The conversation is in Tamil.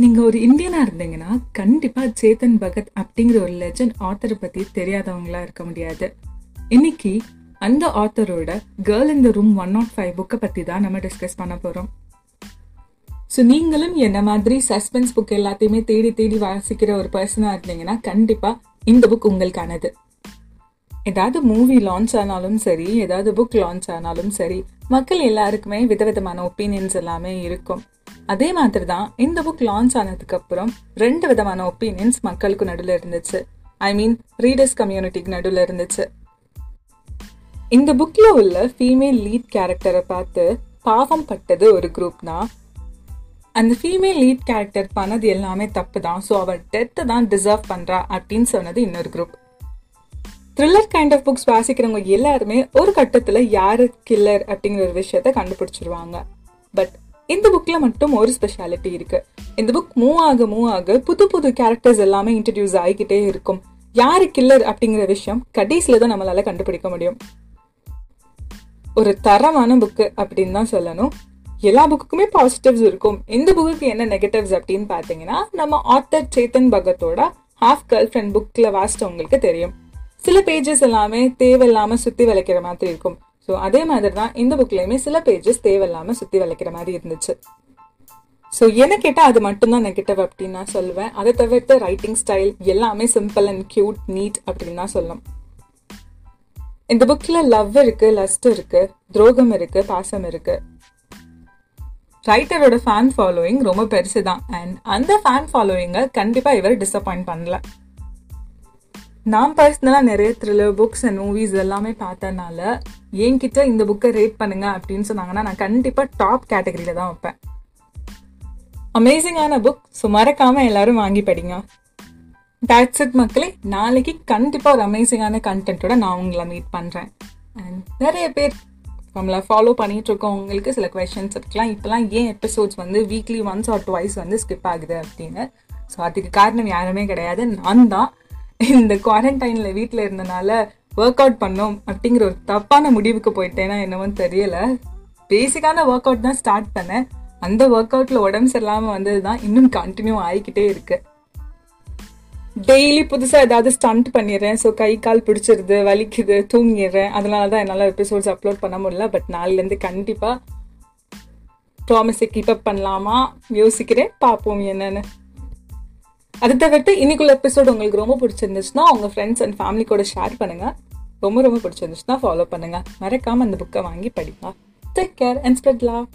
நீங்கள் ஒரு இந்தியனாக இருந்தீங்கன்னா கண்டிப்பாக சேத்தன் பகத் அப்படிங்கிற ஒரு லெஜண்ட் ஆத்தரை பற்றி தெரியாதவங்களா இருக்க முடியாது. இன்னைக்கு அந்த ஆத்தரோட கேர்ள் இந்த ரூம் ஒன் நாட் ஃபைவ் புக்கை பற்றி தான் நம்ம டிஸ்கஸ் பண்ண போகிறோம் ஸோ நீங்களும் என்ன மாதிரி சஸ்பென்ஸ் புக் எல்லாத்தையுமே தேடி தேடி வாசிக்கிற ஒரு பர்சனாக இருந்தீங்கன்னா கண்டிப்பாக இந்த புக் உங்களுக்கானது. ஏதாவது மூவி லான்ச் ஆனாலும் சரி ஏதாவது புக் லான்ச் ஆனாலும் சரி மக்கள் எல்லாருக்குமே விதவிதமான ஒப்பீனியன்ஸ் எல்லாமே இருக்கும். அதே மாதிரி தான் இந்த புக் லான்ச் ஆனதுக்கு அப்புறம் ரெண்டு விதமான ஒப்பீனியன்ஸ் மக்களுக்கு நடுவில் இருந்துச்சு. ஐ மீன் ரீடர்ஸ் கம்யூனிட்டிக்கு நடுவில் இருந்துச்சு. இந்த புக்கில் உள்ள ஃபீமேல் லீட் கேரக்டரை பார்த்து பாவம் பட்டது ஒரு குரூப்னா அந்த ஃபீமேல் லீட் கேரக்டர் பண்ணது எல்லாமே தப்பு தான் ஸோ அவள் டெத்தை தான் டிசர்வ் பண்ணுறா அப்படின்னு சொன்னது இன்னொரு group thriller kind of books வாசிக்கிறவங்க எல்லாருமே ஒரு கட்டத்தில் யாரு கில்லர் அப்படிங்கிற ஒரு விஷயத்த கண்டுபிடிச்சிருவாங்க. பட் இந்த புக்ல மட்டும் ஒரு ஸ்பெஷாலிட்டி இருக்கு. இந்த புக் மூவ் ஆக மூவ் ஆக புது புது கேரக்டர்ஸ் எல்லாமே இன்ட்ரடியூஸ் ஆகிக்கிட்டே இருக்கும். யாரு கில்லர் அப்படிங்கிற விஷயம் கடைசியில் தான் நம்மளால கண்டுபிடிக்க முடியும். ஒரு தரமான புக்கு அப்படின்னு தான் சொல்லணும். எல்லா புக்குக்குமே பாசிட்டிவ்ஸ் இருக்கும். இந்த புக்குக்கு என்ன நெகட்டிவ்ஸ் அப்படின்னு பார்த்தீங்கன்னா நம்ம ஆத்தர் சேத்தன் பகத்தோட ஹாஃப் கேர்ள் ஃப்ரெண்ட் புக்ல வாசிச்சவங்களுக்கு தெரியும். சில பேஜஸ் எல்லாமே தேவையில்லாமல் சுத்தி விளைக்கிற மாதிரி இருக்கும். ஸோ அதே மாதிரி தான் இந்த புக்லயுமே சில பேஜஸ் தேவையில்லாமல் சுத்தி வளைக்கிற மாதிரி இருந்துச்சு. ஸோ என்ன கேட்டால் அது மட்டும்தான் நெகட்டிவ் அப்படின்னு நான் சொல்லுவேன் அதை தவிர்த்து ரைட்டிங் ஸ்டைல் எல்லாமே சிம்பிள் அண்ட் கியூட் நீட் அப்படின்னு தான் சொல்லும் இந்த புக்ல லவ் இருக்கு லஸ்ட் இருக்கு துரோகம் இருக்கு பாசம் இருக்கு. ரைட்டரோட ஃபேன் ஃபாலோயிங் ரொம்ப பெருசு தான் அண்ட் அந்த ஃபேன் ஃபாலோயிங்கை கண்டிப்பாக இவர் டிசப்பாயிண்ட் பண்ணல. நான் பர்சனலாக நிறைய த்ரில்லர் புக்ஸ் அண்ட் மூவிஸ் எல்லாமே பார்த்தனால என்கிட்ட இந்த புக்கை ரேட் பண்ணுங்க அப்படின்னு சொன்னாங்கன்னா நான் கண்டிப்பாக டாப் கேட்டகரியில தான் வைப்பேன். அமேசிங்கான புக் ஸோ மறக்காம எல்லாரும் வாங்கி படிங்க. தேட்ஸ் இட் மக்களே. நாளைக்கு கண்டிப்பாக ஒரு அமேசிங்கான கண்டென்ட்டோட நான் உங்களை மீட் பண்ணுறேன் அண்ட் நிறைய பேர் நம்மளை ஃபாலோ பண்ணிட்டு இருக்கோம் உங்களுக்கு சில கொஷின்ஸ் இருக்கலாம். இப்போலாம் ஏன் எபிசோட்ஸ் வந்து வீக்லி ஒன்ஸ் ஆர் டுவைஸ் வந்து ஸ்கிப் ஆகுது அப்படின்னு. ஸோ அதுக்கு காரணம் யாருமே கிடையாது. நான் தான். இந்த குவாரண்டைனில் வீட்டில் இருந்தனால ஒர்க் அவுட் பண்ணோம் அப்படிங்கிற ஒரு தப்பான முடிவுக்கு போயிட்டேன்னா என்னவோன்னு தெரியல. பேசிக்கான ஒர்க் அவுட் தான் ஸ்டார்ட் பண்ணேன். அந்த ஒர்க் அவுட்ல உடம்பு சரியில்லாமல் வந்தது தான் இன்னும் கண்டினியூ ஆகிக்கிட்டே இருக்கு. டெய்லி புதுசாக ஏதாவது ஸ்டண்ட் பண்ணிடுறேன். ஸோ கை கால் பிடிச்சிருது வலிக்குது தூங்கிடுறேன். அதனால தான் என்னால் எபிசோட்ஸ் அப்லோட் பண்ண முடியல. பட் நாளிலேருந்து கண்டிப்பாக ப்ராமிஸை கீப் அப் பண்ணலாமா? யோசிக்கிறேன். பார்ப்போம் என்னன்னு. அதை தவிர்த்து இன்னைக்குள்ள எபிசோட் உங்களுக்கு ரொம்ப பிடிச்சிருந்துச்சுன்னா உங்கள் ஃப்ரெண்ட்ஸ் அண்ட் ஃபேமிலி கூட ஷேர் பண்ணுங்க. ரொம்ப ரொம்ப பிடிச்சிருந்துச்சுன்னா ஃபாலோ பண்ணுங்கள் மறக்காமல் அந்த புக்கை வாங்கி படிப்பா take care and spread love